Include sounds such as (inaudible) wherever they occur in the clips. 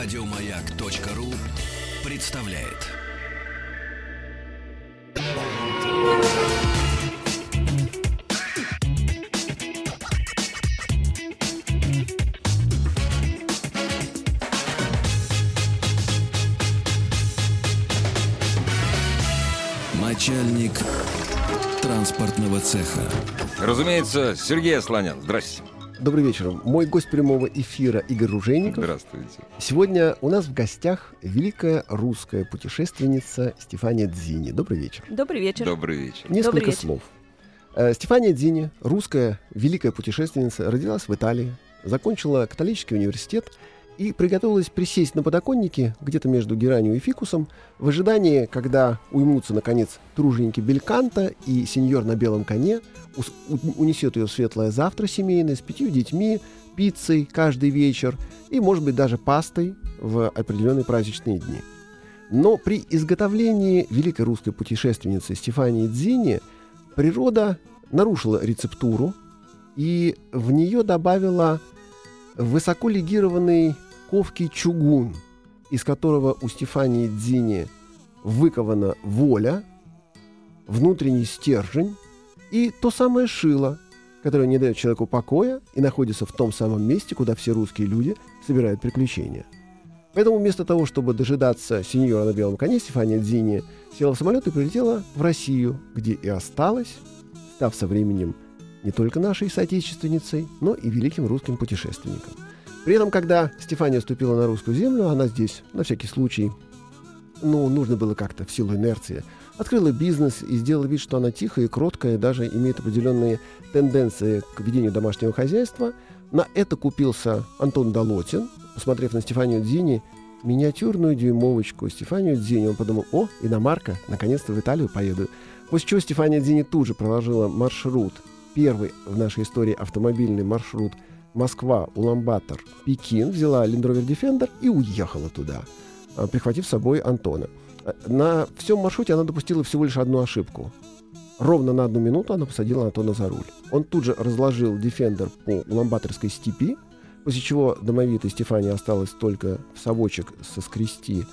Радиомаяк.ру представляет. Начальник транспортного цеха. Разумеется, Сергей Асланян. Здрасте. Добрый вечер. Мой гость прямого эфира Игорь Ружейников. Здравствуйте. Сегодня у нас в гостях великая русская путешественница Стефания Дзини. Добрый вечер. Добрый вечер. Добрый вечер. Несколько Добрый вечер. слов. Э, Стефания Дзини, русская великая путешественница, родилась в Италии, закончила католический университет и приготовилась присесть на подоконнике где-то между геранью и фикусом в ожидании, когда уймутся, наконец, труженики Бельканта и сеньор на белом коне унесет ее светлое завтра семейное с пятью детьми, пиццей каждый вечер и, может быть, даже пастой в определенные праздничные дни. Но при изготовлении великой русской путешественницы Стефании Дзини природа нарушила рецептуру и в нее добавила высоко легированный ковки чугун, из которого у Стефании Дзини выкована воля, внутренний стержень и то самое шило, которое не дает человеку покоя и находится в том самом месте, куда все русские люди собирают приключения. Поэтому вместо того, чтобы дожидаться сеньора на белом коне, Стефания Дзини села в самолет и прилетела в Россию, где и осталась, став со временем не только нашей соотечественницей, но и великим русским путешественником. При этом, когда Стефания ступила на русскую землю, она здесь, на всякий случай, ну, нужно было как-то в силу инерции, открыла бизнес и сделала вид, что она тихая и кроткая, даже имеет определенные тенденции к ведению домашнего хозяйства. На это купился Антон Долотин, посмотрев на Стефанию Дзини, миниатюрную дюймовочку Стефанию Дзини. Он подумал, о, иномарка, наконец-то в Италию поеду. После чего Стефания Дзини тут же проложила маршрут, первый в нашей истории автомобильный маршрут Москва, Уламбатор, Пекин, взяла Land Rover Defender и уехала туда, а, прихватив с собой Антона. А, На всем маршруте она допустила всего лишь одну ошибку. Ровно на одну минуту она посадила Антона за руль. Он тут же разложил Defender по Уламбаторской степи, после чего домовитой Стефания осталось только в совочек соскрести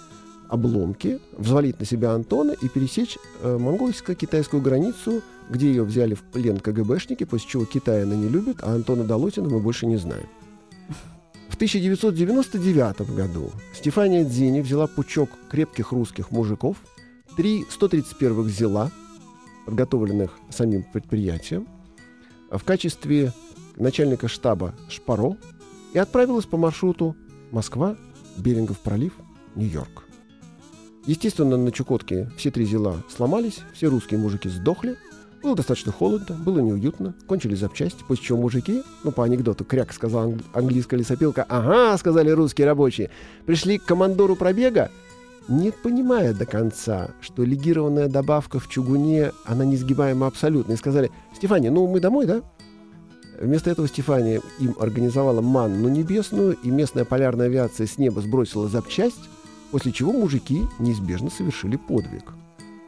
обломки, взвалить на себя Антона и пересечь э, монгольско-китайскую границу, где ее взяли в плен КГБшники, после чего Китай она не любит, а Антона Долотина мы больше не знаем. В 1999 году Стефания Дзини взяла пучок крепких русских мужиков, три 131-х зела, подготовленных самим предприятием, в качестве начальника штаба Шпаро и отправилась по маршруту Москва, Берингов пролив, Нью-Йорк. Естественно, на Чукотке все три зела сломались, все русские мужики сдохли, было достаточно холодно, было неуютно, кончились запчасти, после чего мужики, ну, по анекдоту, кряк сказал ан- английская лесопилка, ага, сказали русские рабочие, пришли к командору пробега, не понимая до конца, что легированная добавка в чугуне, она несгибаема абсолютно, и сказали, Стефания, ну, мы домой, да? Вместо этого Стефания им организовала манну небесную, и местная полярная авиация с неба сбросила запчасть, после чего мужики неизбежно совершили подвиг.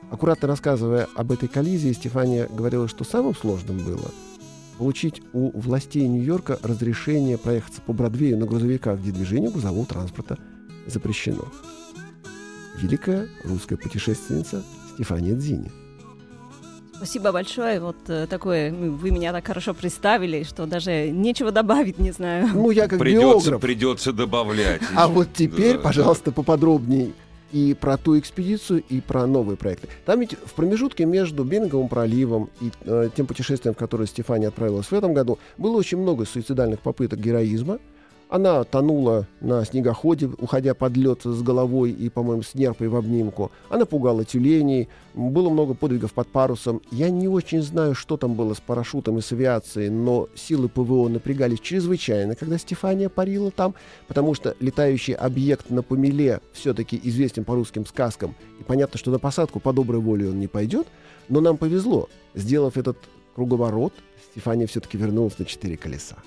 Аккуратно рассказывая об этой коллизии, Стефания говорила, что самым сложным было получить у властей Нью-Йорка разрешение проехаться по Бродвею на грузовиках, где движение грузового транспорта запрещено. Великая русская путешественница Стефания Дзини. Спасибо большое. Вот э, такое, вы меня так хорошо представили, что даже нечего добавить, не знаю. Ну, я как Придется, биограф. придется добавлять. А вот теперь, Да, пожалуйста, поподробнее и про ту экспедицию, и про новые проекты. Там ведь в промежутке между Беринговым проливом и э, тем путешествием, в которое Стефания отправилась в этом году, было очень много суицидальных попыток героизма. Она тонула на снегоходе, уходя под лед с головой и, по-моему, с нерпой в обнимку. Она пугала тюленей. Было много подвигов под парусом. Я не очень знаю, что там было с парашютом и с авиацией, но силы ПВО напрягались чрезвычайно, когда Стефания парила там, потому что летающий объект на помеле все-таки известен по русским сказкам. И понятно, что на посадку по доброй воле он не пойдет. Но нам повезло. Сделав этот круговорот, Стефания все-таки вернулась на четыре колеса.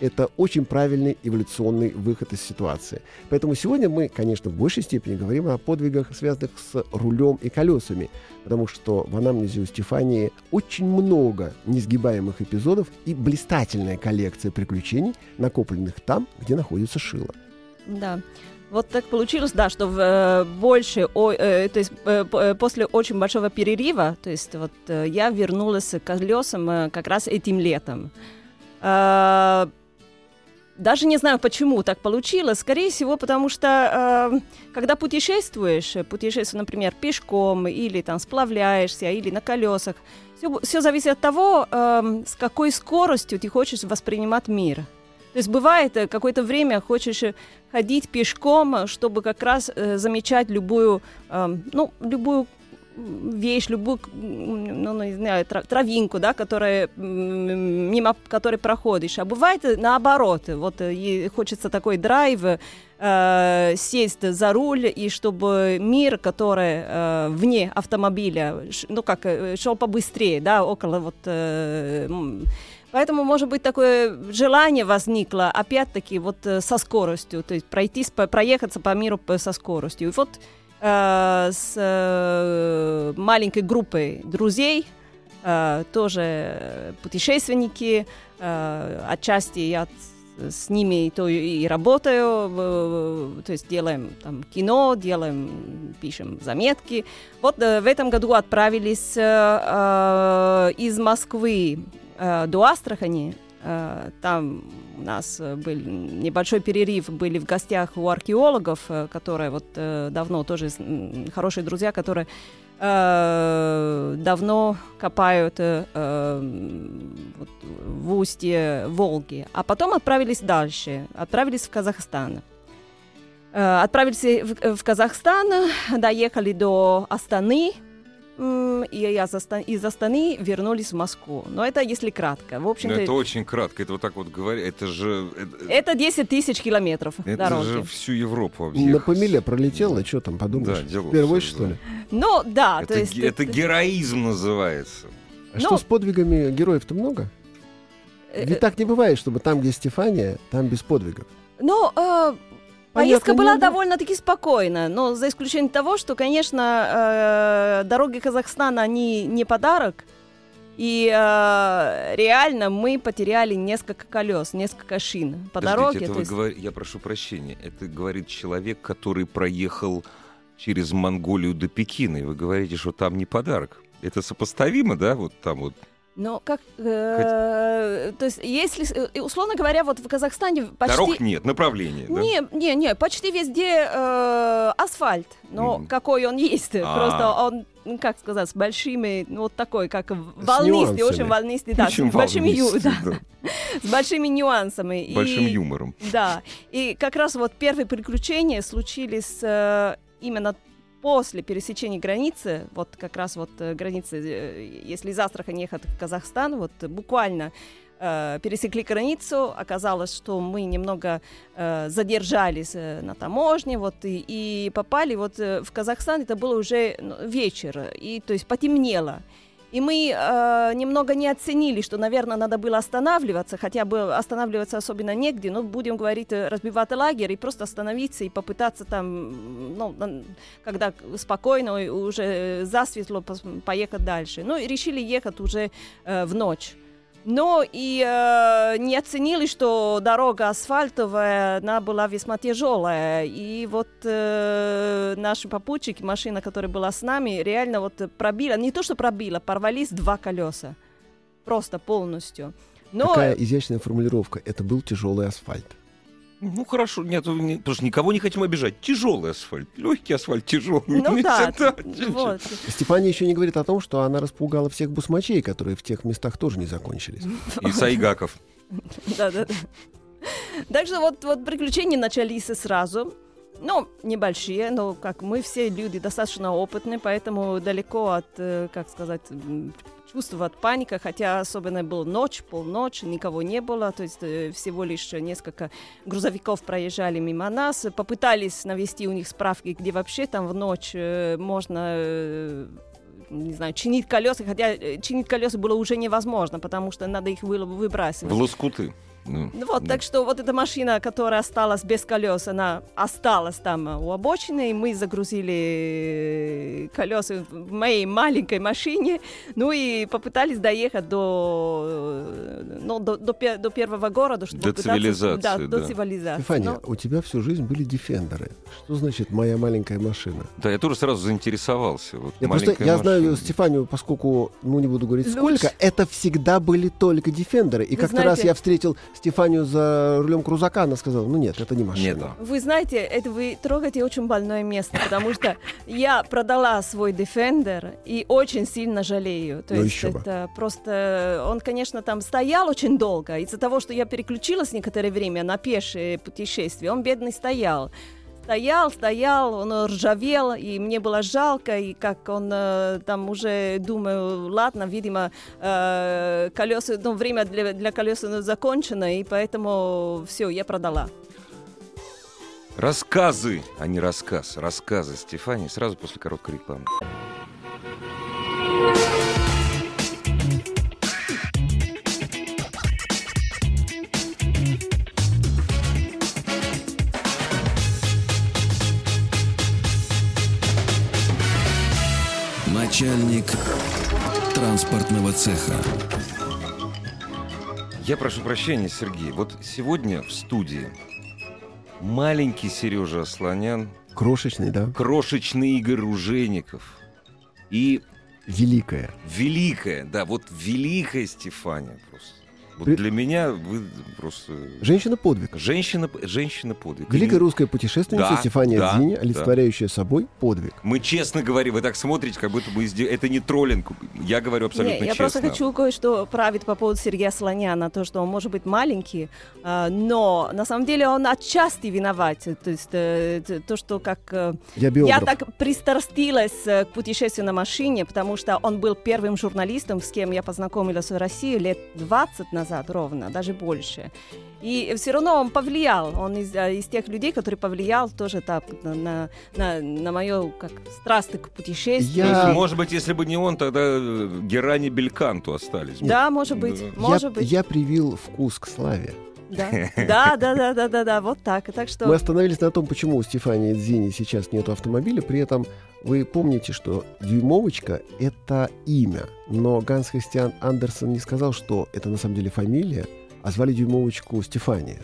Это очень правильный эволюционный выход из ситуации. Поэтому сегодня мы, конечно, в большей степени говорим о подвигах, связанных с рулем и колесами, потому что в анамнезе у Стефании очень много несгибаемых эпизодов и блистательная коллекция приключений, накопленных там, где находится Шила. Да. Вот так получилось, да, что в, э, больше, о, э, то есть э, э, после очень большого перерыва, то есть вот э, я вернулась к колесам как раз этим летом. Э, даже не знаю, почему так получилось. Скорее всего, потому что э, когда путешествуешь, э, путешествуешь, например, пешком или там сплавляешься, или на колесах, все, зависит от того, э, с какой скоростью ты хочешь воспринимать мир. То есть бывает, э, какое-то время хочешь э, ходить пешком, чтобы как раз э, замечать любую, э, ну, любую вещь, любую, ну, ну, не знаю, травинку, да, которая, мимо которой проходишь. А бывает наоборот, вот и хочется такой драйв, э, сесть за руль, и чтобы мир, который э, вне автомобиля, ну, как, шел побыстрее, да, около вот... Э, Поэтому, может быть, такое желание возникло, опять-таки, вот со скоростью, то есть пройтись, проехаться по миру со скоростью. И вот э, с э, маленькой группой друзей, э, тоже путешественники, отчасти я с ними то и работаю, то есть делаем там кино, делаем, пишем заметки. Вот в этом году отправились из Москвы до Астрахани. Э, там у нас был небольшой перерыв, были в гостях у археологов, э, которые вот э, давно тоже хорошие друзья, которые э, давно копают э, э, вот, в устье Волги. А потом отправились дальше, отправились в Казахстан. Э, отправились в Казахстан, доехали до Астаны, и я из Астаны вернулись в Москву. Но это если кратко. В общем-то, это очень кратко. Это вот так вот говоря. Это же... Это, это 10 тысяч километров это дороги. же всю Европу объехать. На помиле пролетело, что там подумаешь? Да, Впервые, что ли? Ну, да. Это, то есть, это, это героизм называется. А Но... что с подвигами героев-то много? Э, Ведь так не бывает, чтобы там, где Стефания, там без подвигов. Ну, э, Поездка была довольно-таки спокойная, но за исключением того, что, конечно, э, дороги Казахстана, они не подарок, и э, реально мы потеряли несколько колес, несколько шин по Подождите, дороге. Это вы есть... говор... Я прошу прощения, это говорит человек, который проехал через Монголию до Пекина, и вы говорите, что там не подарок. Это сопоставимо, да, вот там вот но как, э, то есть, если, э, условно говоря, вот в Казахстане почти... Дорог нет, направления, да? Не, не, не, почти везде э, асфальт, но mm. какой он есть, А-а-а. просто он, ну, как сказать, с большими, ну, вот такой, как волнистый, очень волнистый, да, очень с большими, ю, да, да. с большими нюансами. Большим и, юмором. Да, и как раз вот первые приключения случились э, именно после пересечения границы, вот как раз вот э, границы, э, если из Астрахани ехать в Казахстан, вот буквально э, пересекли границу, оказалось, что мы немного э, задержались э, на таможне, вот и, и попали вот в Казахстан, это было уже ну, вечер, и то есть потемнело. И мы э, немного не оценили, что, наверное, надо было останавливаться, хотя бы останавливаться особенно негде, но будем говорить, э, разбивать лагерь и просто остановиться и попытаться там, ну, когда спокойно уже засветло поехать дальше. Ну и решили ехать уже э, в ночь. Но и э, не оценили, что дорога асфальтовая, она была весьма тяжелая. И вот э, наши попутчики, машина, которая была с нами, реально вот пробила, не то что пробила, порвались два колеса. Просто полностью. Но... Какая изящная формулировка. Это был тяжелый асфальт. Ну хорошо, нет, не, потому что никого не хотим обижать. Тяжелый асфальт, легкий асфальт, тяжелый. Ну да, вот. Стефания еще не говорит о том, что она распугала всех бусмачей, которые в тех местах тоже не закончились. И Сайгаков. Да, да, да. Так что вот, вот приключения начались сразу. Ну, небольшие, но как мы все люди достаточно опытные, поэтому далеко от, э, как сказать, чувствовать паника, хотя особенно была ночь, полночь, никого не было, то есть э, всего лишь несколько грузовиков проезжали мимо нас, попытались навести у них справки, где вообще там в ночь э, можно э, не знаю, чинить колеса, хотя чинить колеса было уже невозможно, потому что надо их было выбрасывать. В лоскуты. Ну, Ну вот, да. так что вот эта машина, которая осталась без колес, она осталась там у обочины, и мы загрузили колеса в моей маленькой машине, ну и попытались доехать до, э, ну, до, до, до первого города, чтобы До пытаться- цивилизации, Да, да. до цивилизации. Стефания, Ну, у тебя всю жизнь были дефендеры. Что значит моя маленькая машина? Да, я тоже сразу заинтересовался. Вот Я просто я знаю. Стефанию, поскольку, ну не буду говорить Лучше. сколько, это всегда были только дефендеры. И как-то раз я встретил Стефанию за рулем крузака, она сказала, ну нет, это не машина. Нет. Вы знаете, это вы трогаете очень больное место, потому что я продала свой Defender и очень сильно жалею. То Ну, есть еще бы. это просто... Он, конечно, там стоял очень долго. Из-за того, что я переключилась некоторое время на пешее путешествие, он бедный стоял. Стоял, стоял, он ржавел, и мне было жалко, и как он э, там уже, думаю, ладно, видимо, э, колеса, ну, время для, для колес закончено, и поэтому все, я продала. Рассказы, а не рассказ. Рассказы Стефании сразу после короткой рекламы. Начальник транспортного цеха. Я прошу прощения, Сергей. Вот сегодня в студии маленький Сережа Асланян, Крошечный, да? крошечный Игорь Ружейников и Великая. великая, да, вот великая Стефания просто. Вот При- для меня вы просто Женщина-подвиг. женщина, женщина подвиг. Великая русская путешественница Да, Стефания да, Дзини, да. олицетворяющая собой подвиг. Мы честно говорим, вы так смотрите, как будто бы изде- это не троллинг. Я говорю абсолютно Не, я честно. просто хочу кое-что править по поводу Сергея Слоняна, то, что он может быть маленький, а, но на самом деле он отчасти виноват. То есть э, то, что как... э, Я Я так пристрастилась э, к путешествию на машине, потому что он был первым журналистом, с кем я познакомилась в России лет 20 назад ровно, даже больше. И все равно он повлиял, он из, э, из тех людей, который повлиял тоже так на, на, на мою как страсть к путешествию. Я- может быть, если бы не он, тогда э, Герани Бельканту остались. бы. Да, может быть, Да. может я, быть. я привил вкус к славе. Да, (laughs) да, да, да, да, да, да, вот так. Так что Мы остановились на том, почему у Стефании Дзини сейчас нет автомобиля. При этом вы помните, что дюймовочка — это имя. Но Ганс Христиан Андерсон не сказал, что это на самом деле фамилия, а звали дюймовочку Стефания.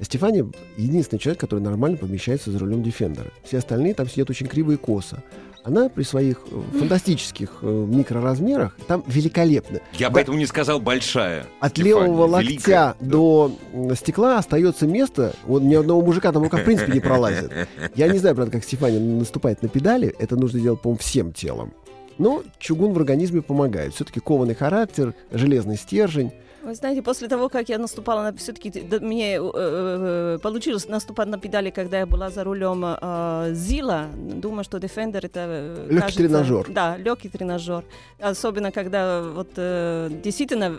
Стефания — единственный человек, который нормально помещается за рулем Дефендера. Все остальные там сидят очень криво и косо. Она при своих э, фантастических э, микроразмерах там великолепна. Я Да. поэтому не сказал большая. От Стефания, левого локтя великая. до стекла остается место. Вот ни одного мужика там рука в принципе не пролазит. Я не знаю, правда, как Стефания наступает на педали. Это нужно делать, по-моему, всем телом. Но чугун в организме помогает. Все-таки кованый характер, железный стержень. Вы знаете, после того, как я наступала на... Все-таки мне э, э, получилось наступать на педали, когда я была за рулем э, ЗИЛа. Думаю, что Defender это... э, Легкий кажется- тренажер. Да, легкий тренажер. Особенно, когда вот э, действительно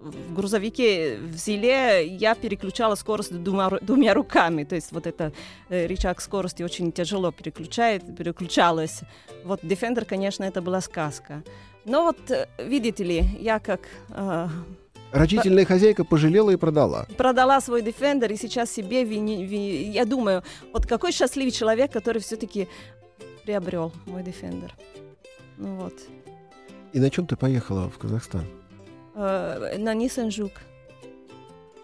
в грузовике в ЗИЛе я переключала скорость двумя, двумя руками. То есть вот это э, рычаг скорости очень тяжело переключает, переключалась. Вот Defender, конечно, это была сказка. Но вот, э, видите ли, я как... э, Рачительная хозяйка пожалела и продала. продала свой Defender и сейчас себе вини, ви- я думаю, вот какой счастливый человек, который все-таки приобрел мой Defender. Ну вот. И на чем ты поехала в Казахстан? Э, на Nissan Жук.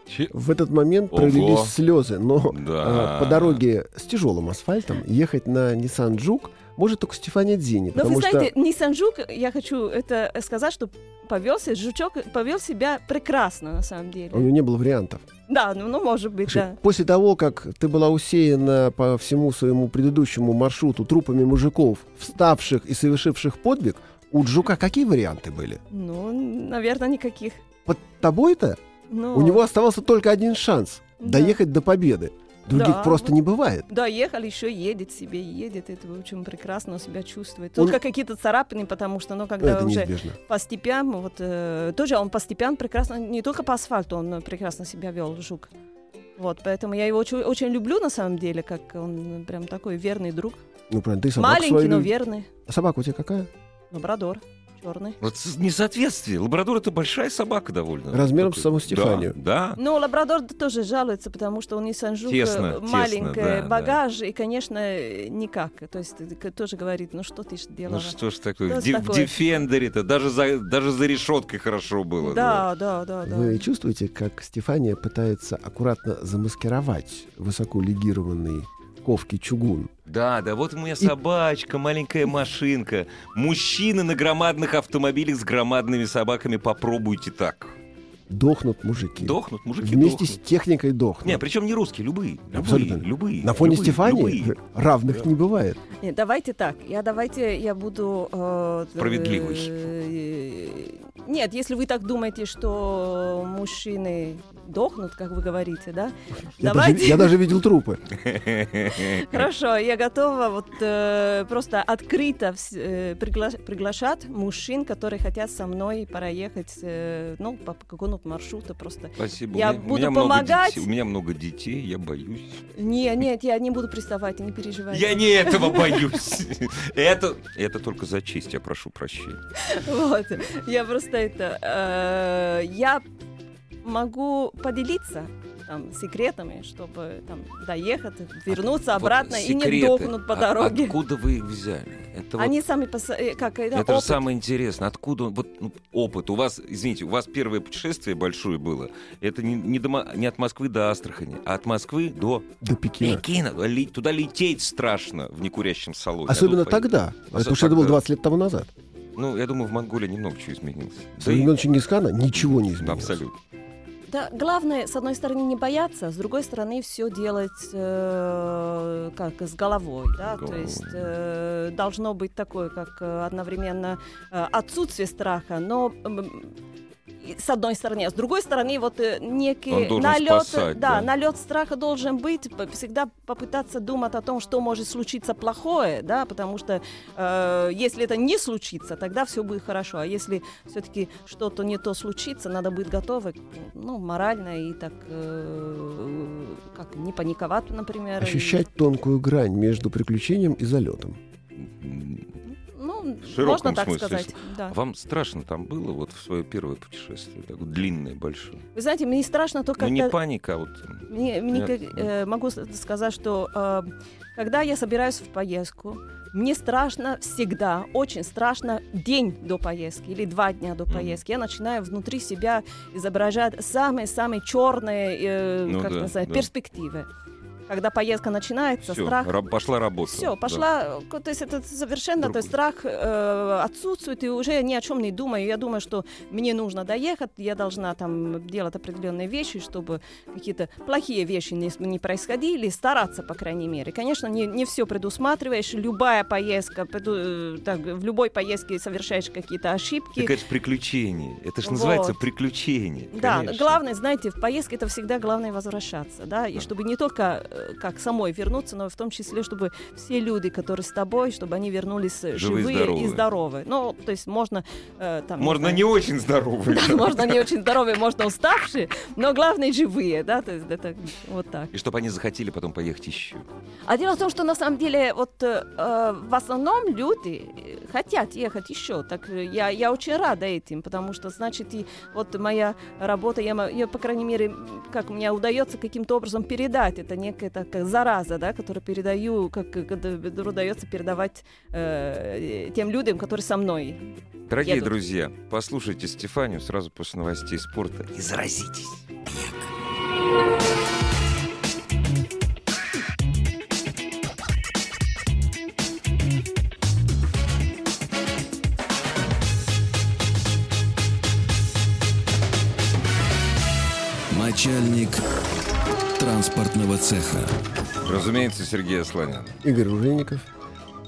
Че- В этот момент Ого. пролились слезы, но Да. э, по дороге с тяжелым асфальтом ехать на Nissan Juke может только Стефания Дзини. Но вы что... знаете, Nissan Жук, я хочу это сказать, что повелся, жучок повел себя прекрасно на самом деле. У него не было вариантов. Да, ну, ну может быть, Слушай, да. После того, как ты была усеяна по всему своему предыдущему маршруту трупами мужиков, вставших и совершивших подвиг, у Джука какие варианты были? Ну, наверное, никаких. Под тобой-то Ну, у него оставался только один шанс — Да. доехать до победы. Других Да, просто вот. не бывает. Да, ехал, еще едет себе, едет, это очень прекрасно он себя чувствует. Он- Только какие-то царапины, потому что, ну, когда Это уже неизбежно. по степям, вот, э, тоже он по степям прекрасно, не только по асфальту он прекрасно себя вел, жук. Вот, поэтому я его очень, очень люблю, на самом деле, как он прям такой верный друг. Ну, правильно, ты собаку Маленький, свою но верный. А собака у тебя какая? Лабрадор. Черный. Вот несоответствие. Лабрадор это большая собака довольно. Размером Такой- с саму Стефанию. Да, да. Но лабрадор тоже жалуется, потому что у тесно, маленькая да, да. багаж, и, конечно, никак. То есть тоже говорит, ну что ты ж делала? Ну что ж такое, Что в? Дефендере-то даже за, даже за решеткой хорошо было. да, да, да, да. Вы чувствуете, как Стефания пытается аккуратно замаскировать высоко легированный ковки чугун? Да, да, вот у меня собачка, маленькая машинка. Мужчины на громадных автомобилях с громадными собаками, попробуйте так. Дохнут мужики. Дохнут, мужики Вместе дохнут. с техникой дохнут. Не, причем не русские, любые. Любые, Абсолютно. любые. На фоне любые, Стефании любые. равных Да. не бывает. Нет, давайте так. Я давайте я буду э, Справедливый. э, Нет, если вы так думаете, что мужчины дохнут, как вы говорите, да? Я даже, я даже видел трупы. (laughs) Хорошо, я готова вот э, просто открыто вс- э, пригла- приглашать мужчин, которые хотят со мной проехать, э, ну, по какому-то маршруту просто. Спасибо. Я у меня, у буду меня много помогать. детей, у меня много детей, я боюсь. Не, нет, я не буду приставать, не переживайте. Я не этого боюсь. (laughs) Это, это только за честь, я прошу прощения. (laughs) Вот, я просто это, э, я могу поделиться там секретами, чтобы там доехать, вернуться Вот обратно и не дохнуть по А- дороге. Откуда вы их взяли? Это вот Они сами поса- э, как это, Это же самое интересное. Откуда вот ну, опыт? У вас, извините, у вас первое путешествие большое было. Это не, не, до Мо- не от Москвы до Астрахани, а от Москвы до До Пекина. Пекина. Ли- туда лететь страшно в некурящем салоне. Особенно А тогда. А Потому что это было тогда- 20 лет тому назад. Ну, я думаю, в Монголии немного чего изменилось. Со Да и- времен Чингисхана ничего не изменилось. Абсолютно. Да, главное, с одной стороны, не бояться, с другой стороны, все делать э, как с головой, да, то Головой. есть э, должно быть такое, как э, одновременно э, отсутствие страха, но и с одной стороны, а с другой стороны, вот э, некий налет, спасать, да, да. налет страха должен быть, всегда попытаться думать о том, что может случиться плохое, да, потому что э, если это не случится, тогда все будет хорошо, а если все-таки что-то не то случится, надо быть готовы, ну, морально и так, э, как не паниковать, например. и- Ощущать тонкую грань между приключением и залетом. Ну, в широком можно так смысле. сказать, да. Вам страшно там было вот в свое первое путешествие, такое длинное, большое? Вы знаете, мне страшно только, Ну, не паника, а вот... Мне, мне Нет. как, э, могу сказать, что э, когда я собираюсь в поездку, мне страшно всегда, очень страшно день до поездки или два дня до поездки. Я начинаю внутри себя изображать самые-самые черные э, Ну как да, называть, да. перспективы. Когда поездка начинается, Всё, страх ра- пошла работа. все, Да. пошла, э, то есть это совершенно, то есть Другой. страх э, отсутствует, и уже ни о чем не думаю. Я думаю, что мне нужно доехать, я должна там делать определенные вещи, чтобы какие-то плохие вещи не, не происходили, стараться, по крайней мере. Конечно, не, не все предусматриваешь, любая поездка, преду- э, так, в любой поездке совершаешь какие-то ошибки. Так это же приключение. Это же Вот. называется приключение. Да, конечно. главное, знаете, в поездке это всегда главное возвращаться, да, и Да. чтобы не только как самой вернуться, но в том числе, чтобы все люди, которые с тобой, чтобы они вернулись э, Живые, живые, здоровые. и здоровые. Ну, то есть можно э, там... Можно знаю, не очень здоровый. (laughs) Можно не очень здоровые, можно уставшие, но главное живые, да, то есть это вот так. И чтобы они захотели потом поехать еще. А дело в том, что на самом деле вот э, э, в основном люди э, хотят ехать еще. Так э, я, я очень рада этим, потому что значит и вот моя работа, я, я по крайней мере, как мне удается каким-то образом передать, это некая такая зараза, да, которую передаю, как, которую удается передавать э, тем людям, которые со мной. Дорогие Едут. друзья, послушайте Стефанию сразу после новостей спорта и заразитесь. Начальник транспортного цеха. Разумеется, Сергей Асланян. Игорь Ружейников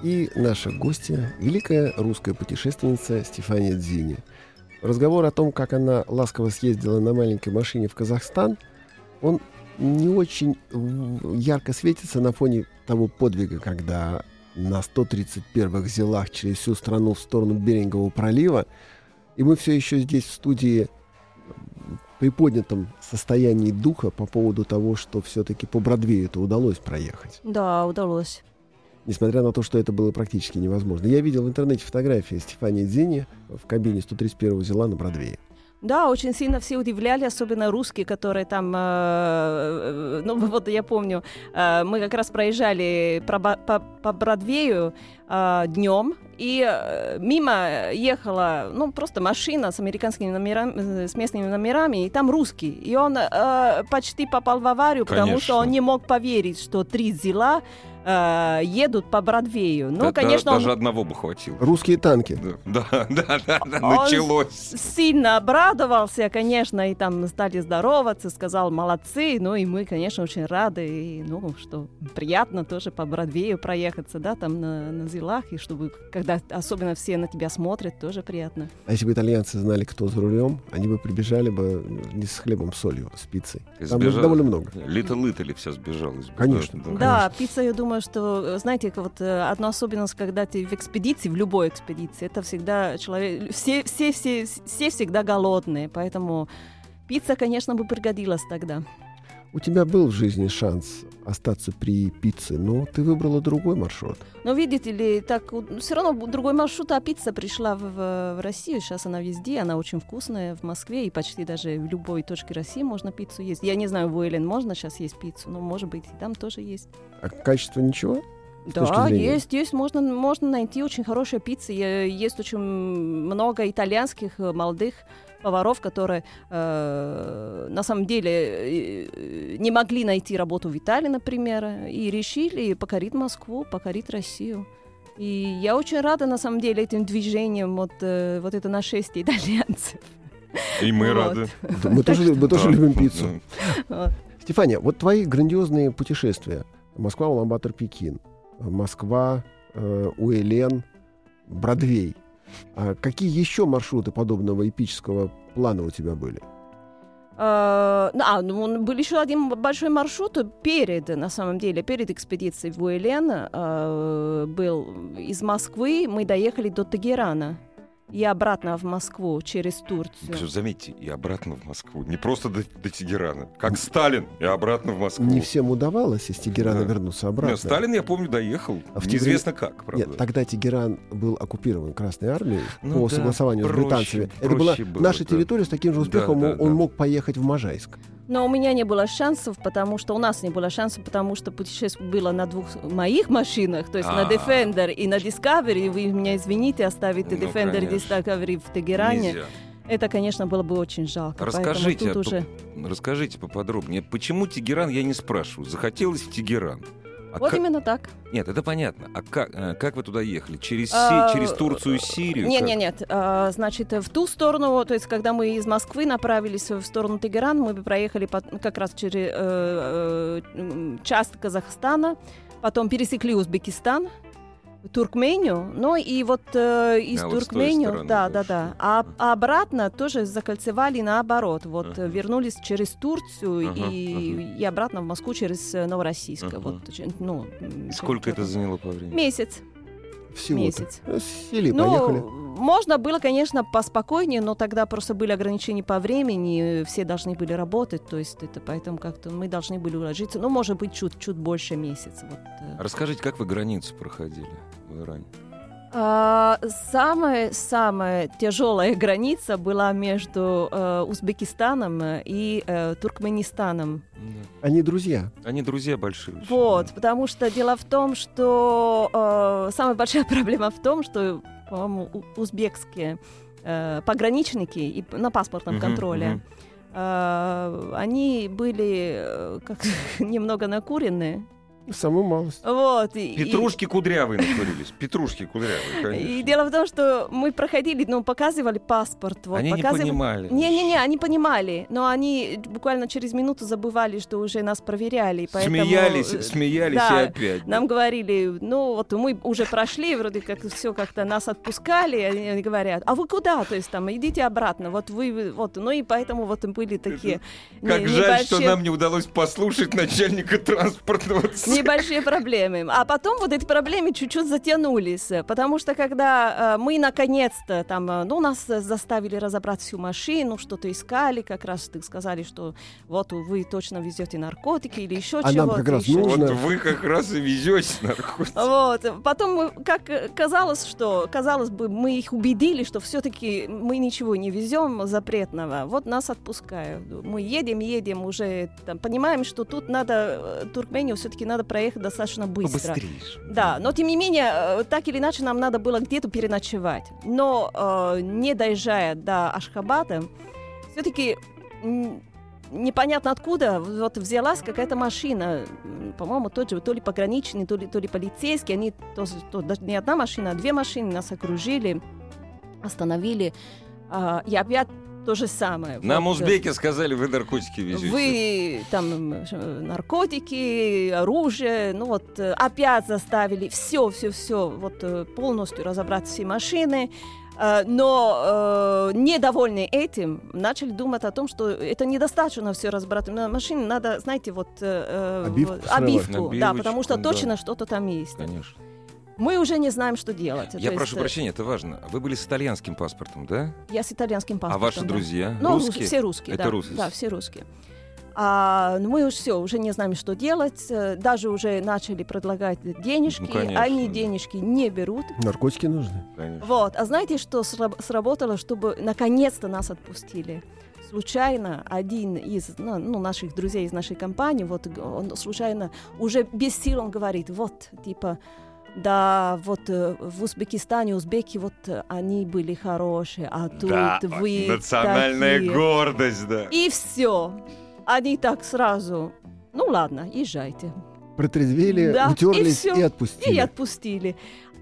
и наша гостья, великая русская путешественница Стефания Дзини. Разговор о том, как она ласково съездила на маленькой машине в Казахстан, он не очень ярко светится на фоне того подвига, когда на 131-х зелах через всю страну в сторону Берингового пролива, и мы все еще здесь в студии м, при поднятом состоянии духа по поводу того, что все-таки по Бродвею это удалось проехать. Да, удалось. несмотря на то, что это было практически невозможно. Я видел в интернете фотографии Стефании Дзини в кабине 131 зела на Бродвее. Да, очень сильно все удивляли, особенно русские, которые там, э, э, ну (laughs) вот я помню, э, мы как раз проезжали по, по, по Бродвею э, днем, и э, мимо ехала, ну, просто машина с американскими номерами, э, с местными номерами, и там русский. И он э, почти попал в аварию, потому Конечно. что он не мог поверить, что три зела э, едут по Бродвею. Ну, Да- да- конечно, даже он одного бы хватило. Русские танки. Да, да, да, да, да, Он началось. сильно обрадовался, конечно, и там стали здороваться, сказал молодцы, ну и мы, конечно, очень рады, и, ну, что приятно тоже по Бродвею проехаться, да, там на, на зелах, и чтобы, когда особенно все на тебя смотрят, тоже приятно. А если бы итальянцы знали, кто за рулем, они бы прибежали бы не с хлебом, с солью, а с пиццей. Там сбежал? довольно много. Итали вся сбежалась. бы, Конечно. да, да. Да, пицца, я думаю, что, э, знаете, вот э, одна особенность, когда ты в экспедиции, в любой экспедиции, это всегда человек, все, все, все, все всегда голодные, поэтому пицца, конечно, бы пригодилась тогда. У тебя был в жизни шанс остаться при пицце, но ты выбрала другой маршрут. Но видите ли, так все равно другой маршрут, а пицца пришла в, в- Россию. Сейчас она везде, она очень вкусная в Москве и почти даже в любой точке России можно пиццу есть. Я не знаю, в Уэлен можно сейчас есть пиццу, но может быть и там тоже есть. А качество ничего? Да, есть, есть, можно, можно найти очень хорошие пиццы. Есть очень много итальянских э, молодых поваров, которые э, на самом деле э, не могли найти работу в Италии, например, и решили покорить Москву, покорить Россию. И я очень рада, на самом деле, этим движением, вот, э, вот это нашествие итальянцев. И мы Вот. рады. Мы тоже, мы тоже Да. любим пиццу. Вот. Стефания, вот твои грандиозные путешествия. Москва, Улан-Батор, Пекин. Москва, э, Уэлен, Бродвей. А какие еще маршруты подобного эпического плана у тебя были? А, а, ну, был еще один большой маршрут перед, на самом деле, перед экспедицией в Уэлен. а, был из Москвы, мы доехали до Тегерана и обратно в Москву через Турцию. Всё, заметьте, и обратно в Москву. Не просто до, до Тегерана. Как Сталин, и обратно в Москву. Не всем удавалось из Тегерана Да. вернуться обратно. Сталин, я помню, доехал. А в Неизвестно как, правда. Нет, тогда Тегеран был оккупирован Красной армией Ну по да, согласованию проще- с британцами. Это была было, наша да. территория с таким же успехом. да, он, он да. мог поехать в Можайск. Но у меня не было шансов, потому что у нас не было шансов, потому что путешествие было на двух моих машинах, то есть на А. Defender и на Discovery. Вы меня извините, оставить Ну, Defender и. Discovery в Тегеране. Нельзя. Это, конечно, было бы очень жалко. Расскажите, тут уже... расскажите поподробнее. Почему Тегеран, я не спрашиваю. Захотелось в Тегеран. А Вот как- именно так. Нет, это понятно. А как, э, как вы туда ехали? Через, Си- А, через Турцию Сирию? Нет, Как? нет, нет. А, Значит, в ту сторону, то есть, когда мы из Москвы направились в сторону Тегеран, мы бы проехали по- как раз через э, э, часть Казахстана, потом пересекли Узбекистан, Туркмению, ну и вот э, из А, вот Туркмению, стороны да, да, да, а, а обратно тоже закольцевали наоборот, вот Ага. э, вернулись через Турцию Ага, и, и обратно в Москву через э, Новороссийск, Ага. вот, ну, Сколько это заняло по времени? Месяц. Всего-то. Месяц. Сели, Ну, поехали. Можно было, конечно, поспокойнее, но тогда просто были ограничения по времени, все должны были работать, то есть это поэтому как-то мы должны были уложиться, ну, может быть, чуть-чуть больше месяца. Вот. э. Расскажите, как вы границу проходили в Иране? А, самая самая тяжелая (laughs) граница была между э, Узбекистаном и э, Туркменистаном. Они друзья. Они друзья большие. Вот, да. потому что дело в том, что э, самая большая (laughs) проблема в том, что, по-моему, узбекские э, пограничники и на паспортном Мгм, контроле, мгм. э, они были э, как (laughs) немного накуренные. Самую малость. Вот, и- и- Петрушки кудрявые накурились. Петрушки кудрявые, И конечно. дело в том, что мы проходили, ну, показывали паспорт. Вот, Они не показывали- понимали. Не-не-не, они понимали, но они буквально через минуту забывали, что уже нас проверяли. и Поэтому, Смеялись, э, смеялись да, и опять. Нам говорили, ну вот мы уже прошли, вроде как все как-то нас отпускали, и они, говорят, а вы куда? То есть там идите обратно, вот вы, вот, ну и поэтому вот были такие. Как не- жаль, что небольшие- нам не удалось послушать начальника транспортного цеха. Небольшие проблемы. А потом вот эти проблемы чуть-чуть затянулись, потому что когда э, мы наконец-то там, э, ну, нас заставили разобрать всю машину, что-то искали, как раз ты сказали, что вот вы точно везете наркотики или еще А нам чего-то. как раз еще нужно. Вот вы как раз и везете наркотики. Вот. Потом, мы, как казалось, что, казалось бы, мы их убедили, что все-таки мы ничего не везем запретного. Вот нас отпускают. Мы едем, едем уже, там, понимаем, что тут надо, э, Туркмению все-таки надо проехать достаточно быстро. Побыстрее. Да, но тем не менее, э, так или иначе, нам надо было где-то переночевать. Но э, не доезжая до Ашхабада, все-таки непонятно откуда вот взялась какая-то машина, по-моему, тот же, то ли пограничный, то ли, то ли полицейский, они то, даже не одна машина, а две машины нас окружили, остановили, а, и опять то же самое. Нам Вот, э, узбеки сказали, вы наркотики везете. вы там э, наркотики, оружие, ну вот э, опять заставили все, все, все, вот э, полностью разобрать все машины. Э, Но э, недовольны этим, начали думать о том, что это недостаточно все разобрать на машине, надо, знаете, вот э, э, Обивку вот, обивку, да, потому что да. точно что-то там есть. Конечно. Мы уже не знаем, что делать. Я То есть, прошу э, прощения, это важно. Вы были с итальянским паспортом, да? Я с итальянским А паспортом. ваши да. друзья? Ну, русские? все русские, Это да. русские. Да, все русские. А, ну, мы уж все, уже не знаем, что делать. Э, Даже уже начали предлагать денежки. Ну, конечно, Они да. денежки не берут. Наркотики нужны. Конечно. Вот. А знаете, что сра- сработало, чтобы наконец-то нас отпустили? Случайно один из ну, ну, наших друзей из нашей компании, вот он случайно уже без сил он говорит, вот, типа, да, вот э, в Узбекистане узбеки вот э, они были хорошие, а тут Да, вы национальная такие». гордость, да. И все. Они так сразу. Ну ладно, езжайте. Протрезвели, Да, и утерлись и, И отпустили. отпустили.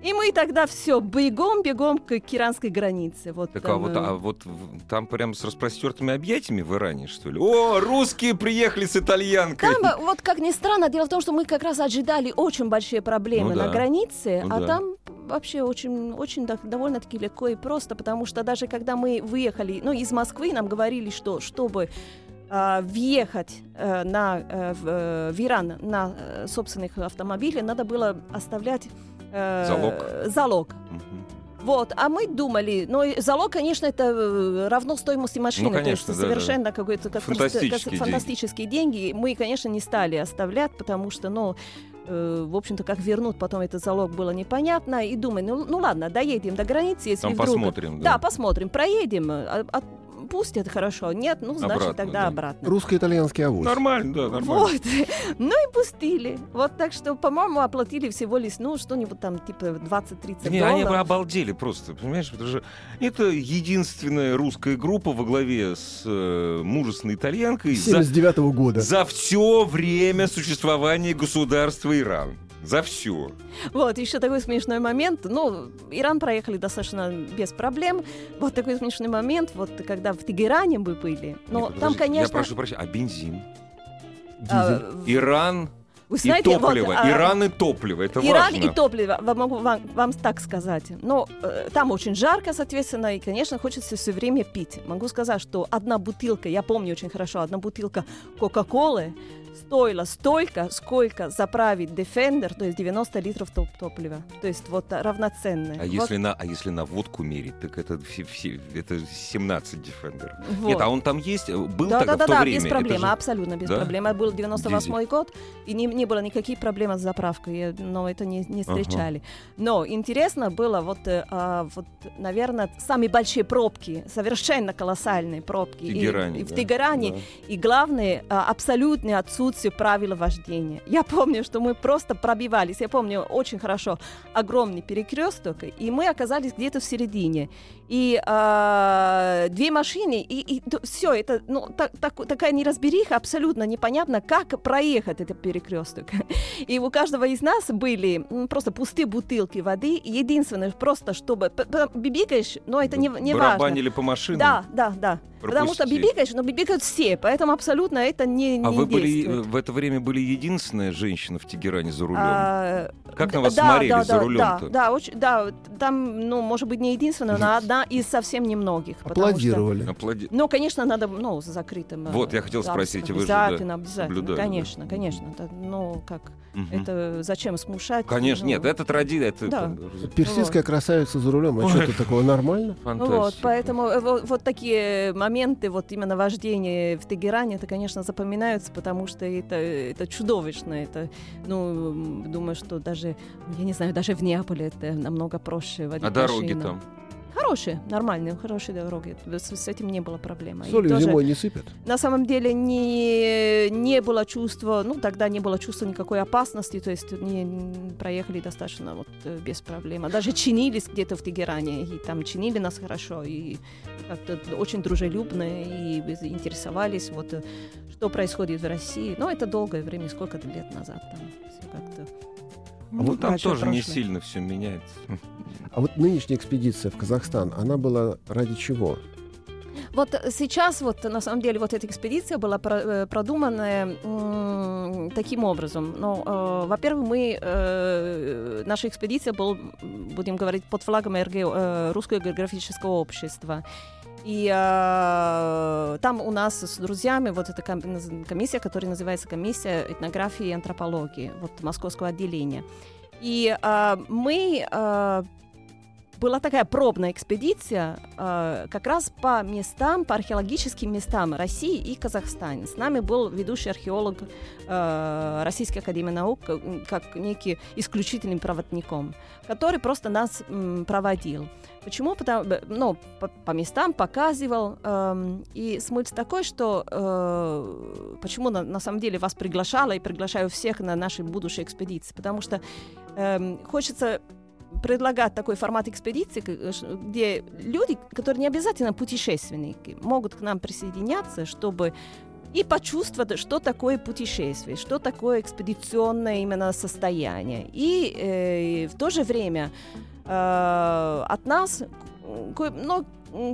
И мы тогда все бегом-бегом к иранской границе. Вот Так а там, вот, э, а вот в- там прям с распростертыми объятиями в Иране, что ли? О, русские приехали с итальянкой! Там, э, вот как ни странно, дело в том, что мы как раз ожидали очень большие проблемы Ну на да. границе, Ну а да. там вообще очень, очень так, довольно-таки легко и просто, потому что даже когда мы выехали, ну, из Москвы, нам говорили, что чтобы а, въехать э, на, э, в, э, в Иран на э, собственных автомобилях, надо было оставлять э, Залог. залог. Вот, а мы думали, ну, залог, конечно, это э, равно стоимости машины, Ну, конечно, то есть да, да. совершенно какой-то как- Фантастические как- деньги. фантастические деньги. Мы, конечно, не стали оставлять, потому что, ну, э, в общем-то, как вернут потом этот залог было непонятно. И думаю, ну, ну ладно, доедем до границы, если Там вдруг... посмотрим, Да, да. посмотрим, проедем, а- а- пустят, хорошо, нет, ну, значит, Обратно, тогда да. обратно. Русско-итальянский авось. Нормально, да, нормально. Вот. (laughs) Ну и пустили. Вот так что, по-моему, оплатили всего лишь, ну, что-нибудь там, типа 20-30 Да не, они бы обалдели просто, понимаешь? Это же это единственная русская группа во главе с э, мужественной итальянкой за, 79 года. за все время существования государства Иран. За все. Вот, еще такой смешной момент. Ну, Иран проехали достаточно без проблем. Вот такой смешной момент, вот когда в Тегеране мы были. Но там, конечно... Я прошу прощения, а бензин? а, Иран вы и знаете, вот, топливо. а, Иран и топливо. Это Иран важно. и топливо, вам- могу вам, вам так сказать. Но э, там очень жарко, соответственно, и, конечно, хочется все время пить. Могу сказать, что одна бутылка, я помню очень хорошо, одна бутылка Кока-Колы стоила столько, сколько заправить Defender, то есть 90 литров топ топлива. То есть вот равноценное. А Вот- если, на, а если на водку мерить, так это, все, все- это 17 Defender. вот. Нет, а он там есть? Был да, тогда да, в то да, время? без проблем, же- абсолютно без Да? проблем. Это был 98 год, и не, не было никаких проблем с заправкой, но это не, не Ага. встречали. Но интересно было, вот, э, а, вот, наверное, самые большие пробки, совершенно колоссальные пробки. В И- Тегеране, и, в да, Тегеране. да. И главное, а, абсолютное отсутствие правил вождения. Я помню, что мы просто пробивались. Я помню очень хорошо огромный перекресток, и мы оказались где-то в середине. И а, две машины, и, все, это ну, так- так- такая неразбериха, абсолютно непонятно, как проехать этот перекресток. (laughs) И у каждого из нас были просто пустые бутылки воды. Единственное, просто чтобы... Бибикаешь, но это не, не важно. Барабанили по машинам? Да, да, да. Потому что бибикаешь, но бибикают все, поэтому абсолютно это не, А не вы были, действует. э, в это время были единственная женщина в Тегеране за рулем? А, Как на вас да, смотрели да, за да, рулем-то? Да, да, очень, да, там, ну, может быть, не единственная, но одна из совсем немногих. потому что- Аплодировали. Аплади- Ну, конечно, надо, ну, с закрытым. э, Вот, я хотел да, спросить, вы же, да, Обязательно, обязательно, да? конечно, конечно. Это, ну, как Мгм. Это зачем смущать? Конечно, Ну, нет, это традиция. Это, Да. там, Персидская красавица за рулем, а Ой. что-то такое нормально? фантастика. Вот, поэтому э, вот, вот такие моменты, вот именно вождения в Тегеране, это, конечно, запоминаются, потому что это, это чудовищно. Это, ну, думаю, что даже, я не знаю, даже в Неаполе это намного проще водить А дороги машину. там? Хорошие, нормальные, хорошие дороги. С, с этим не было проблемы. Солью тоже- зимой не сыпят. на самом деле не, не было чувства, ну тогда не было чувства никакой опасности, то есть не проехали достаточно вот э, без проблем. А даже чинились где-то в Тегеране, и там чинили нас хорошо, и как-то очень дружелюбно, и интересовались, вот э, что происходит в России. Но это долгое время, сколько-то лет назад там все как-то. Ну, вот там тоже не прошлое. сильно все меняется. А вот нынешняя экспедиция в Казахстан, она была ради чего? Вот сейчас, вот на самом деле, вот эта экспедиция была про- э, продумана м, таким образом. Ну, э, во-первых, мы, э, наша экспедиция была, будем говорить, под флагом РГ, э, Русского географического общества. И э, там у нас с друзьями вот эта комиссия, которая называется комиссия этнографии и антропологии, вот московского отделения. И э, мы э, была такая пробная экспедиция э, как раз по местам, по археологическим местам России и Казахстана. С нами был ведущий археолог э, Российской Академии Наук, э, как некий исключительным проводником, который просто нас м, проводил. Почему? Потому, ну, по, по местам показывал. эм, и смысл такой, что э, почему на, на самом деле вас приглашала и приглашаю всех на наши будущие экспедиции. Потому что эм, хочется предлагать такой формат экспедиции, ш- где люди, которые не обязательно путешественники, могут к нам присоединяться, чтобы и почувствовать, что такое путешествие, что такое экспедиционное именно состояние. И э, в то же время э, от нас ну,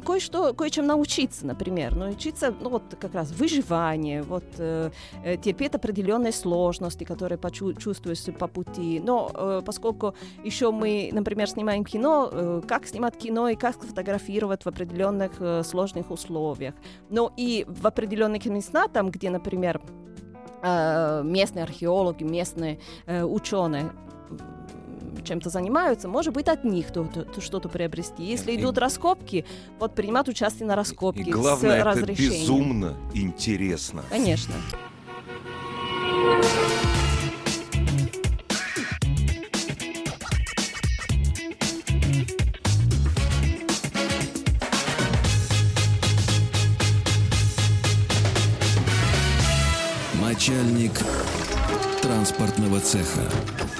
кое-что, кое-чем научиться, например. Научиться, ну, вот как раз выживание, вот э, э, терпеть определенные сложности, которые почу- чувствуешь по пути. Но э, поскольку еще мы, например, снимаем кино, э, как снимать кино и как фотографировать в определенных э, сложных условиях. Но и в определенных местах, там, где, например, э, местные археологи, местные э, ученые чем-то занимаются, может быть, от них то- то- что-то приобрести. Если И- идут раскопки, вот принимать участие на раскопке И главное, с это безумно интересно. Конечно. Начальник транспортного цеха.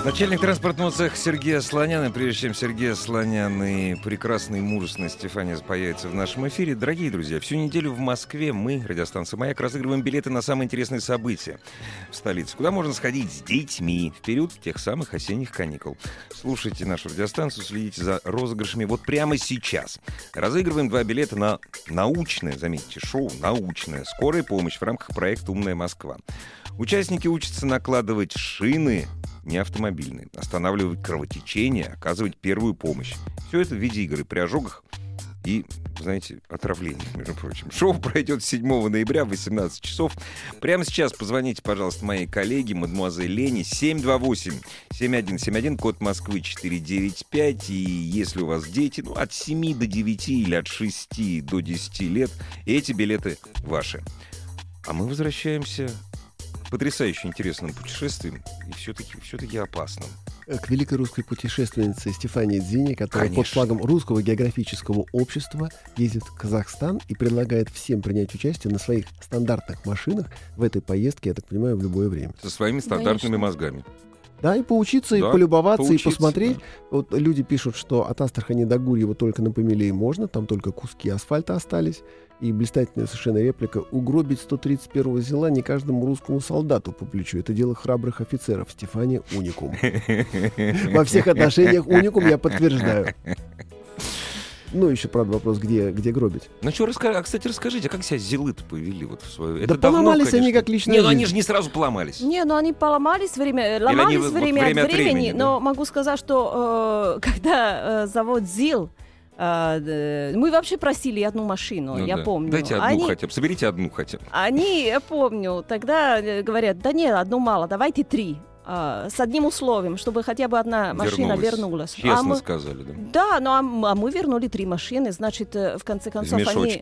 Начальник транспортного цеха Сергей Асланян. И прежде чем Сергей Асланян и прекрасный мужественный Стефания появится в нашем эфире, дорогие друзья, всю неделю в Москве мы, радиостанция «Маяк», разыгрываем билеты на самые интересные события в столице, куда можно сходить с детьми в период тех самых осенних каникул. Слушайте нашу радиостанцию, следите за розыгрышами вот прямо сейчас. Разыгрываем два билета на научное, заметьте, шоу «Научное. Скорая помощь» в рамках проекта «Умная Москва». Участники учатся накладывать шины, не автомобильные, останавливать кровотечение, оказывать первую помощь. Все это в виде игры при ожогах и, знаете, отравлениях, между прочим. (laughs) Шоу пройдет 7 ноября в 18 часов. Прямо сейчас позвоните, пожалуйста, моей коллеге, мадемуазель Лене, 728-7171, код Москвы 495. И если у вас дети, ну, от 7 до 9 или от 6 до 10 лет, эти билеты ваши. А мы возвращаемся потрясающе интересным путешествиям и все-таки все-таки опасным. Э, К великой русской путешественнице Стефании Дзине, которая под Конечно. флагом Русского географического общества ездит в Казахстан и предлагает всем принять участие на своих стандартных машинах в этой поездке, я так понимаю, в любое время. Со своими стандартными Конечно. мозгами. Да, и поучиться, и Да, полюбоваться, поучиться, и посмотреть. Вот люди пишут, что от Астрахани до Гурьева только на Помелее можно, там только куски асфальта остались. И блистательная совершенно реплика «Угробить 131-го зела не каждому русскому солдату по плечу. Это дело храбрых офицеров. Стефания Уникум». (laughs) Во всех отношениях Уникум я подтверждаю. Ну, еще, правда, вопрос, где, где гробить. Ну что, раска... а, кстати, расскажите, а как себя зелы-то повели вот в свою... Да поломались они как личная Не, ну они же не сразу поломались. Не, ну они поломались время, они ломались вот время, время от времени, времени, да? но могу сказать, что э, (laughs) когда э, завод ЗИЛ, э, мы вообще просили одну машину, Ну я да. помню. Дайте одну они, хотя бы, соберите одну хотя бы. они, я помню, тогда э, говорят, да нет, одну мало, давайте три. А, с одним условием, чтобы хотя бы одна машина Вернулась. вернулась. Честно а мы, сказали, да. да, ну а, а мы вернули три машины, значит, э, в конце концов они,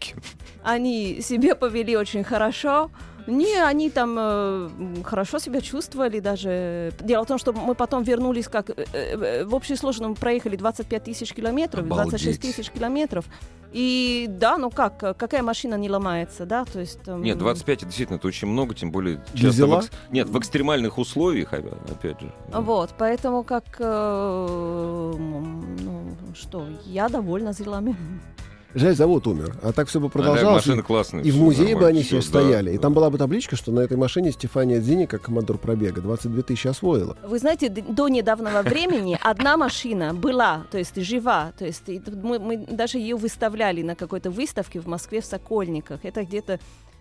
они себе повели очень хорошо. Не, они там э, хорошо себя чувствовали даже. Дело в том, что мы потом вернулись, как э, э, в общей сложности мы проехали 25 тысяч километров, 26 Обалдеть. тысяч километров. И да, ну как, э, какая машина не ломается, да? То есть, эм, Нет, 25 это действительно это очень много, тем более часто в, экс- нет, в экстремальных условиях, опя- опять же. Вот, поэтому как, э, ну что, я довольна зелами. Жаль, завод умер. А так все бы А, да, продолжалось. машины классные. И в музее бы они все да, стояли. И да. там была бы табличка, что на этой машине Стефания Дзини, как командор пробега, 22 тысячи освоила. Вы знаете, до недавнего времени одна машина была, то есть жива, то есть и тут мы, мы даже ее выставляли на какой-то выставке в Москве в Сокольниках. Это где-то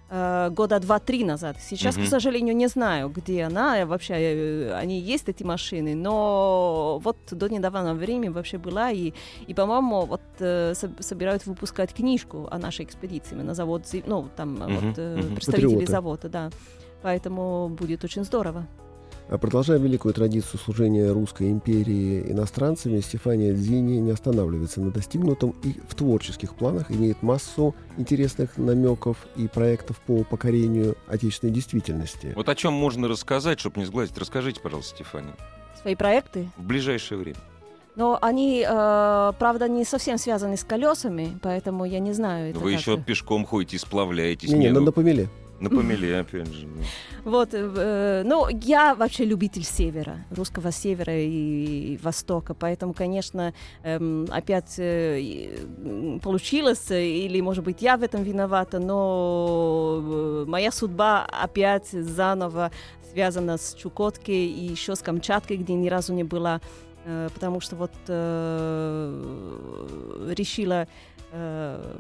э, года два-три назад. Сейчас, Мгм. к сожалению, не знаю, где она, э, вообще э, они есть эти машины, но вот до недавнего времени вообще была и, и по-моему, вот э, соб- собирают выпускать книжку о нашей экспедиции на завод, ну там Мгм, вот э, мгм. представители Патриоты. завода, да. Поэтому будет очень здорово. А Продолжая великую традицию служения русской империи иностранцами, Стефания Дзини не останавливается на достигнутом и в творческих планах имеет массу интересных намеков и проектов по покорению отечественной действительности. Вот о чем можно рассказать, чтобы не сглазить. Расскажите, пожалуйста, Стефания. Свои проекты. В ближайшее время. Но они, э, правда, не совсем связаны с колесами, поэтому я не знаю. это Вы еще пешком ходите, сплавляетесь. Не-не, ну, на Помеле. На помеле, опять же. Вот, э, ну, я вообще любитель севера, русского севера и, востока, поэтому, конечно, эм, опять э, получилось, э, или, может быть, я в этом виновата, но э, моя судьба опять заново связана с Чукоткой и еще с Камчаткой, где ни разу не была, э, потому что вот э, решила э,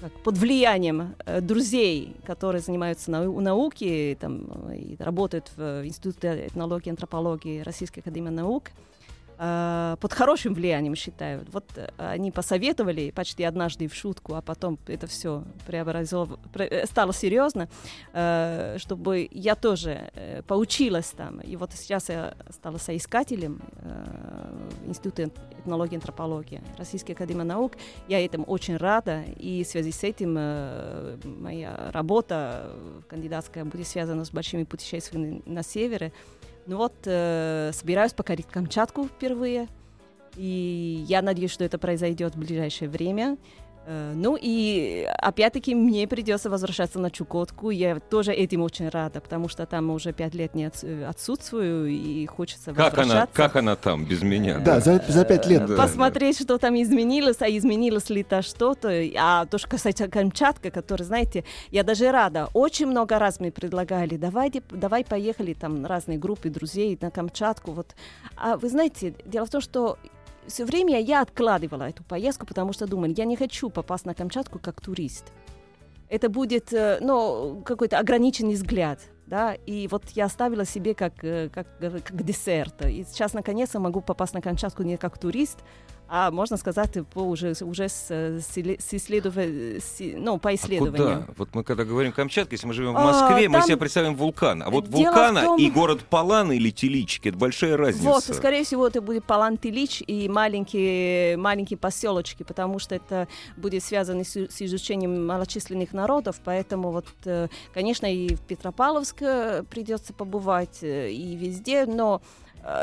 как, под влиянием э, друзей, которые занимаются нау- науки, там, э, и работают в Институте этнологии и антропологии Российской Академии Наук, э, под хорошим влиянием, считаю. Вот э, они посоветовали почти однажды в шутку, а потом это все преобразов... пре- э, стало серьезно, чтобы я тоже поучилась там. И вот сейчас я стала соискателем Института этнологии и антропологии Российской Академии Наук. Я этому очень рада, и в связи с этим моя работа кандидатская будет связана с большими путешествиями на севере. Ну вот, э, собираюсь покорить Камчатку впервые, и я надеюсь, что это произойдет в ближайшее время. Э, Ну и опять-таки мне придется возвращаться на Чукотку. Я тоже этим очень рада, потому что там уже пять лет не отс- отсутствую и хочется Как она, возвращаться. как она там без меня? Да, за, за пять лет. Да. посмотреть, что там изменилось, а изменилось ли то что-то. А то, что касается Камчатка, который, знаете, я даже рада. Очень много раз мне предлагали, давайте, давай поехали, там разные группы друзей на Камчатку. Вот. А вы знаете, дело в том, что все время я откладывала эту поездку, потому что думаю, я не хочу попасть на Камчатку как турист. Это будет, э, ну, какой-то ограниченный взгляд, да, и вот я оставила себе как, э, как, э, как десерт. И сейчас, наконец-то, могу попасть на Камчатку не как турист, а можно сказать, по уже, уже с, э, с, с с- ну, по А исследованиям. Куда? Вот мы когда говорим Камчатка, если мы живем в А, Москве, мы там- себе представим вулкан. А вот Дело вулкана том- и город Палан или Телички, это большая разница. Вот, скорее всего, это будет Палантилич и маленькие, маленькие поселочки, потому что это будет связано с, с изучением малочисленных народов, поэтому вот, э, конечно, и в Петропавловск э, придется побывать, и везде, но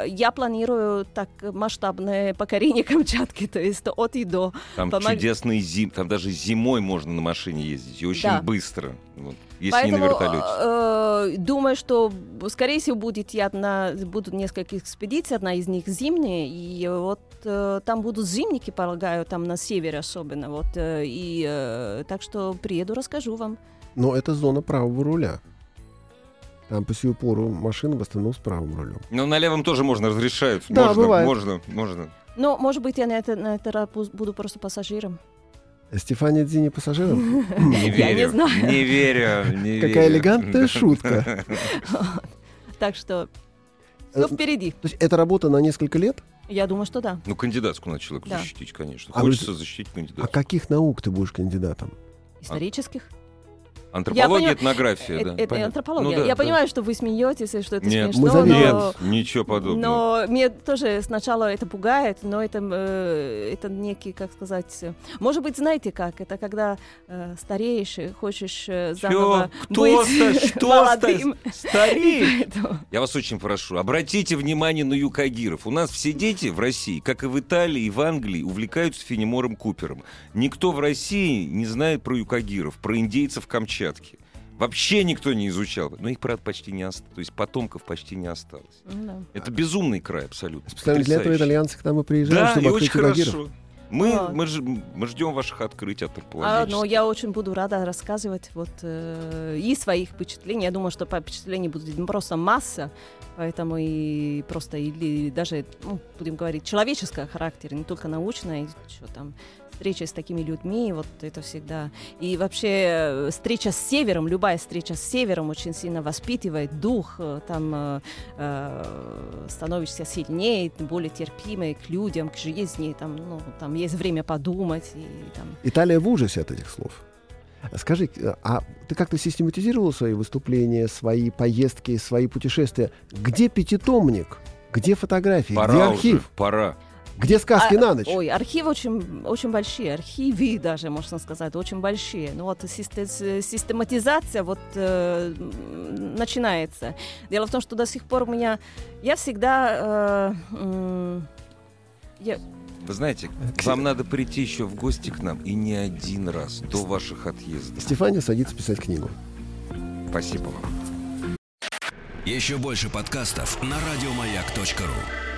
я планирую так масштабное покорение Камчатки, (laughs) то есть от и до. Там помог- чудесный зим, там даже зимой можно на машине ездить, и очень Да. быстро, вот, если Поэтому, не на вертолете. э, думаю, что, скорее всего, будет я одна, будут несколько экспедиций, одна из них зимняя, и вот э, там будут зимники, полагаю, там на севере особенно, вот, э, и э, так что приеду, расскажу вам. Но это зона правого руля. Там по сию пору машины в основном с правым рулем. Но на левом тоже можно, разрешают. Да, можно, бывает. можно, можно. Но, может быть, я на это, на это раз бу- буду просто пассажиром. Стефания Дзини пассажиром? Не (laughs) Я не верю, знаю. Не верю, Какая элегантная (laughs) шутка. Так что все Э, впереди. То есть это работа на несколько лет? Я думаю, что да. Ну, кандидатскую надо человеку Да. защитить, конечно. А вы- Хочется защитить А кандидата. каких наук ты будешь кандидатом? Исторических. Антропология, понимаю- этнография, Это, да. это понятно. антропология. Ну да, я да. понимаю, что вы смеетесь, и что это Нет, смешно, Мы. Нет, но... ничего подобного. Но мне тоже сначала это пугает, но это, э, это некий, как сказать... э, Может быть, знаете как? Это когда э, стареешь и хочешь э, Чё? заново Кто быть (laughs) ста- что молодым. ста- (laughs) стареет? Поэтому- Я вас очень прошу, обратите внимание на юкагиров. У нас все дети в России, как и в Италии и в Англии, увлекаются Фенемором Купером. Никто в России не знает про юкагиров, про индейцев Камчатки. Вообще никто не изучал. Но их, правда, почти не осталось. То есть потомков почти не осталось. Ну да. Это безумный край абсолютно. Специально для этого итальянцы к нам и приезжают, Да, и чтобы очень открыть югагиров. хорошо. Мы, Вот. мы, ж- мы ждем ваших открытий А, антропологических. но я очень буду рада рассказывать вот э, и своих впечатлений. Я думаю, что по- впечатлений будет ну, просто масса, поэтому и просто или даже, ну, будем говорить, человеческого характера, не только научное, и что там встреча с такими людьми, вот это всегда. И вообще э, встреча с севером, любая встреча с севером очень сильно воспитывает дух, э, там э, э, становишься сильнее, более терпимой к людям, к жизни, там, ну, там есть время подумать и там Италия в ужасе от этих слов. Скажи, а ты как-то систематизировал свои выступления, свои поездки, свои путешествия? Где пятитомник? Где фотографии? Пора Где уже, архив? пора. Где сказки А, на ночь? Ой, архивы очень, очень большие, архивы даже, можно сказать, очень большие. Ну вот систематизация вот э, начинается. Дело в том, что до сих пор у меня, я всегда, э, м, я- Вы знаете, вам надо прийти еще в гости к нам и не один раз до ваших отъездов. Стефания садится писать книгу. Спасибо вам. Еще больше подкастов на радиомаяк.ру.